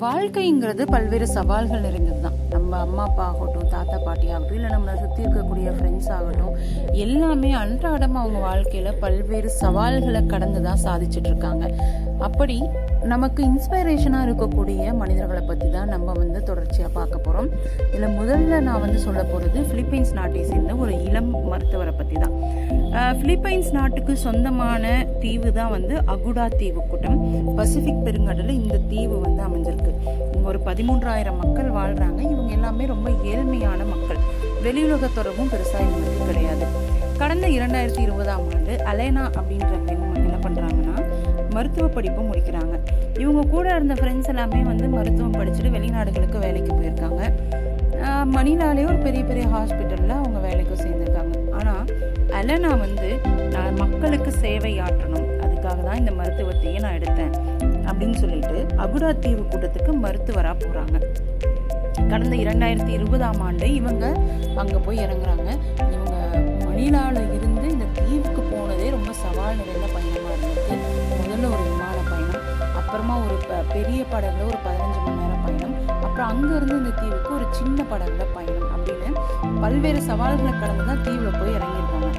வாழ்க்கைங்கிறது பல்வேறு சவால்கள் நிறைந்தது தான் நம்ம அம்மா அப்பா ஆகட்டும் தாத்தா பாட்டி ஆகட்டும் இல்லை நம்மளை சுற்றி இருக்கக்கூடிய ஃப்ரெண்ட்ஸ் ஆகட்டும் எல்லாமே அன்றாடம் அவங்க வாழ்க்கையில் பல்வேறு சவால்களை கடந்து தான் சாதிச்சுட்டு இருக்காங்க. அப்படி நமக்கு இன்ஸ்பைரேஷனாக இருக்கக்கூடிய மனிதர்களை பற்றி தான் நம்ம வந்து தொடர்ச்சியாக பார்க்க போகிறோம் இதில் முதல்ல நான் வந்து சொல்ல போகிறது ஃபிலிப்பைன்ஸ் நாட்டை சேர்ந்த ஒரு இளம் மருத்துவரை பற்றி தான். ஃபிலிப்பைன்ஸ் நாட்டுக்கு சொந்தமான தீவு தான் வந்து அகுடா தீவு கூட்டம். பசிபிக் பெருங்கடலில் இந்த தீவு வந்து அமைஞ்சிருக்கு. இங்கே ஒரு பதிமூன்றாயிரம் மக்கள் வாழ்கிறாங்க இவங்க எல்லாமே ரொம்ப ஏழ்மையான மக்கள். வெளியுலக தொடர்பும் பெருசாக இவங்களுக்கு கிடையாது. கடந்த இரண்டாயிரத்தி இருபதாம் ஆண்டு அலேனா அப்படின்ற பெண் என்ன பண்ணுறாங்கன்னா மருத்துவ படிப்பு முடிக்கிறாங்க. இவங்க கூட இருந்த ஃப்ரெண்ட்ஸ் எல்லாமே வந்து மருத்துவம் படிச்சுட்டு வெளிநாடுகளுக்கு வேலைக்கு போயிருக்காங்க. மணிலாலே ஒரு பெரிய பெரிய ஹாஸ்பிட்டலில் அவங்க வேலைக்கு சேர்ந்துருக்காங்க. ஆனால் அலனா வந்து நான் மக்களுக்கு சேவை ஆற்றணும். அதுக்காக தான் இந்த மருத்துவத்தையே நான் எடுத்தேன். அப்படின்னு சொல்லிட்டு அபுடா தீவு கூட்டத்துக்கு மருத்துவராக போகிறாங்க கடந்த இரண்டாயிரத்தி இருபதாம் ஆண்டு இவங்க அங்கே போய் இறங்குறாங்க. இவங்க மணிலாவில் இருந்து இந்த தீவுக்கு போனதே ரொம்ப சவால் நிறைந்த பயணமாக இருந்தது. அப்புறமா ஒரு ப- பெரிய படகுல ஒரு பதினஞ்சு மணி நேரம் பயணம். அப்புறம் அங்கேருந்து இந்த தீவுக்கு ஒரு சின்ன படகுல பயணம் அப்படின்னு பல்வேறு சவால்களை கடந்து தான் தீவில் போய் இறங்கியிருக்காங்க.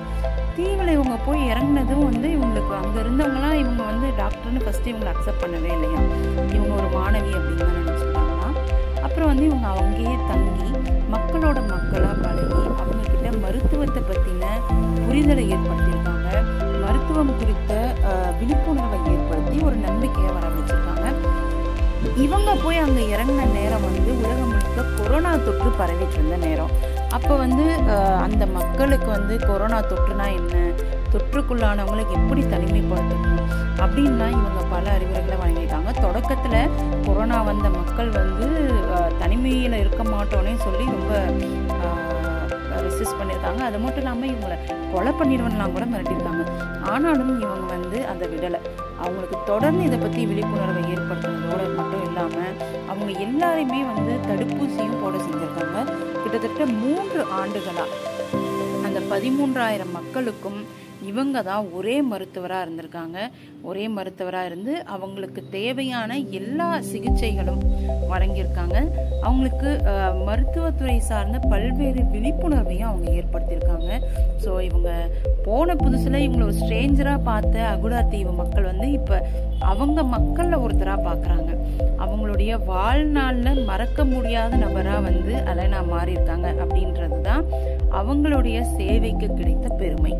தீவில் இவங்க போய் இறங்குனதும் வந்து இவங்களுக்கு அங்கே இருந்தவங்களாம் இவங்க வந்து டாக்டர்னு ஃபஸ்ட்டு இவங்களை அக்செப்ட் பண்ணவே இல்லையா? இவங்க ஒரு மாணவி அப்படின்னு தான் நினச்சிக்கிட்டாங்கன்னா. அப்புறம் வந்து இவங்க அங்கேயே தங்கி மக்களோட மக்களாக பழகி அவங்கக்கிட்ட மருத்துவத்தை பற்றின புரிதலை ஏற்படுத்தியிருக்காங்க. மருத்துவம் குறித்த விழிப்புணர்வை இவங்க போய் அங்கே இறங்கின நேரம் வந்து உலகம் முழுக்க கொரோனா தொற்று பரவிட்டு இருந்த நேரம். அப்போ வந்து அந்த மக்களுக்கு வந்து கொரோனா தொற்றுனா என்ன? தொற்றுக்குள்ளானவங்களுக்கு எப்படி தனிமைப்படுத்தணும்? அப்படின்லாம் இவங்க பல அறிவுரைகளை வழங்கிட்டாங்க தொடக்கத்தில் கொரோனா வந்த மக்கள் வந்து தனிமையில் இருக்க மாட்டோன்னே சொல்லி ரொம்ப ரெசிஸ்ட் பண்ணியிருக்காங்க. அது மட்டும் இல்லாமல் இவங்களை கொலை பண்ணிடுவன்லாம் கூட மிரட்டியிருக்காங்க. ஆனாலும் இவங்க வந்து அதை விடலை. அவங்களுக்கு தொடர்ந்து இதை பற்றி விழிப்புணர்வை ஏற்படுத்துனதோடு மட்டும் இல்லாமல் அவங்க எல்லாரையுமே வந்து தடுப்பூசியும் போட செஞ்சுருக்காங்க. கிட்டத்தட்ட மூன்று ஆண்டுகளாக அந்த பதிமூன்றாயிரம் மக்களுக்கும் இவங்க தான் ஒரே மருத்துவராக இருந்திருக்காங்க. ஒரே மருத்துவராக இருந்து அவங்களுக்கு தேவையான எல்லா சிகிச்சைகளும் வழங்கியிருக்காங்க. அவங்களுக்கு மருத்துவத்துறை சார்ந்த பல்வேறு விழிப்புணர்வையும் அவங்க ஏற்படுத்தியிருக்காங்க. ஸோ இவங்க போன புதுசில் இவங்களை ஒரு ஸ்ட்ரேஞ்சராக பார்த்த அகுடா தீவு மக்கள் வந்து இப்போ அவங்க மக்களில் ஒருத்தராக பார்க்குறாங்க அவங்களுடைய வாழ்நாளில் மறக்க முடியாத நபராக வந்து அலைனா மாறியிருக்காங்க அப்படின்றது தான் அவங்களுடைய சேவைக்கு கிடைத்த பெருமை.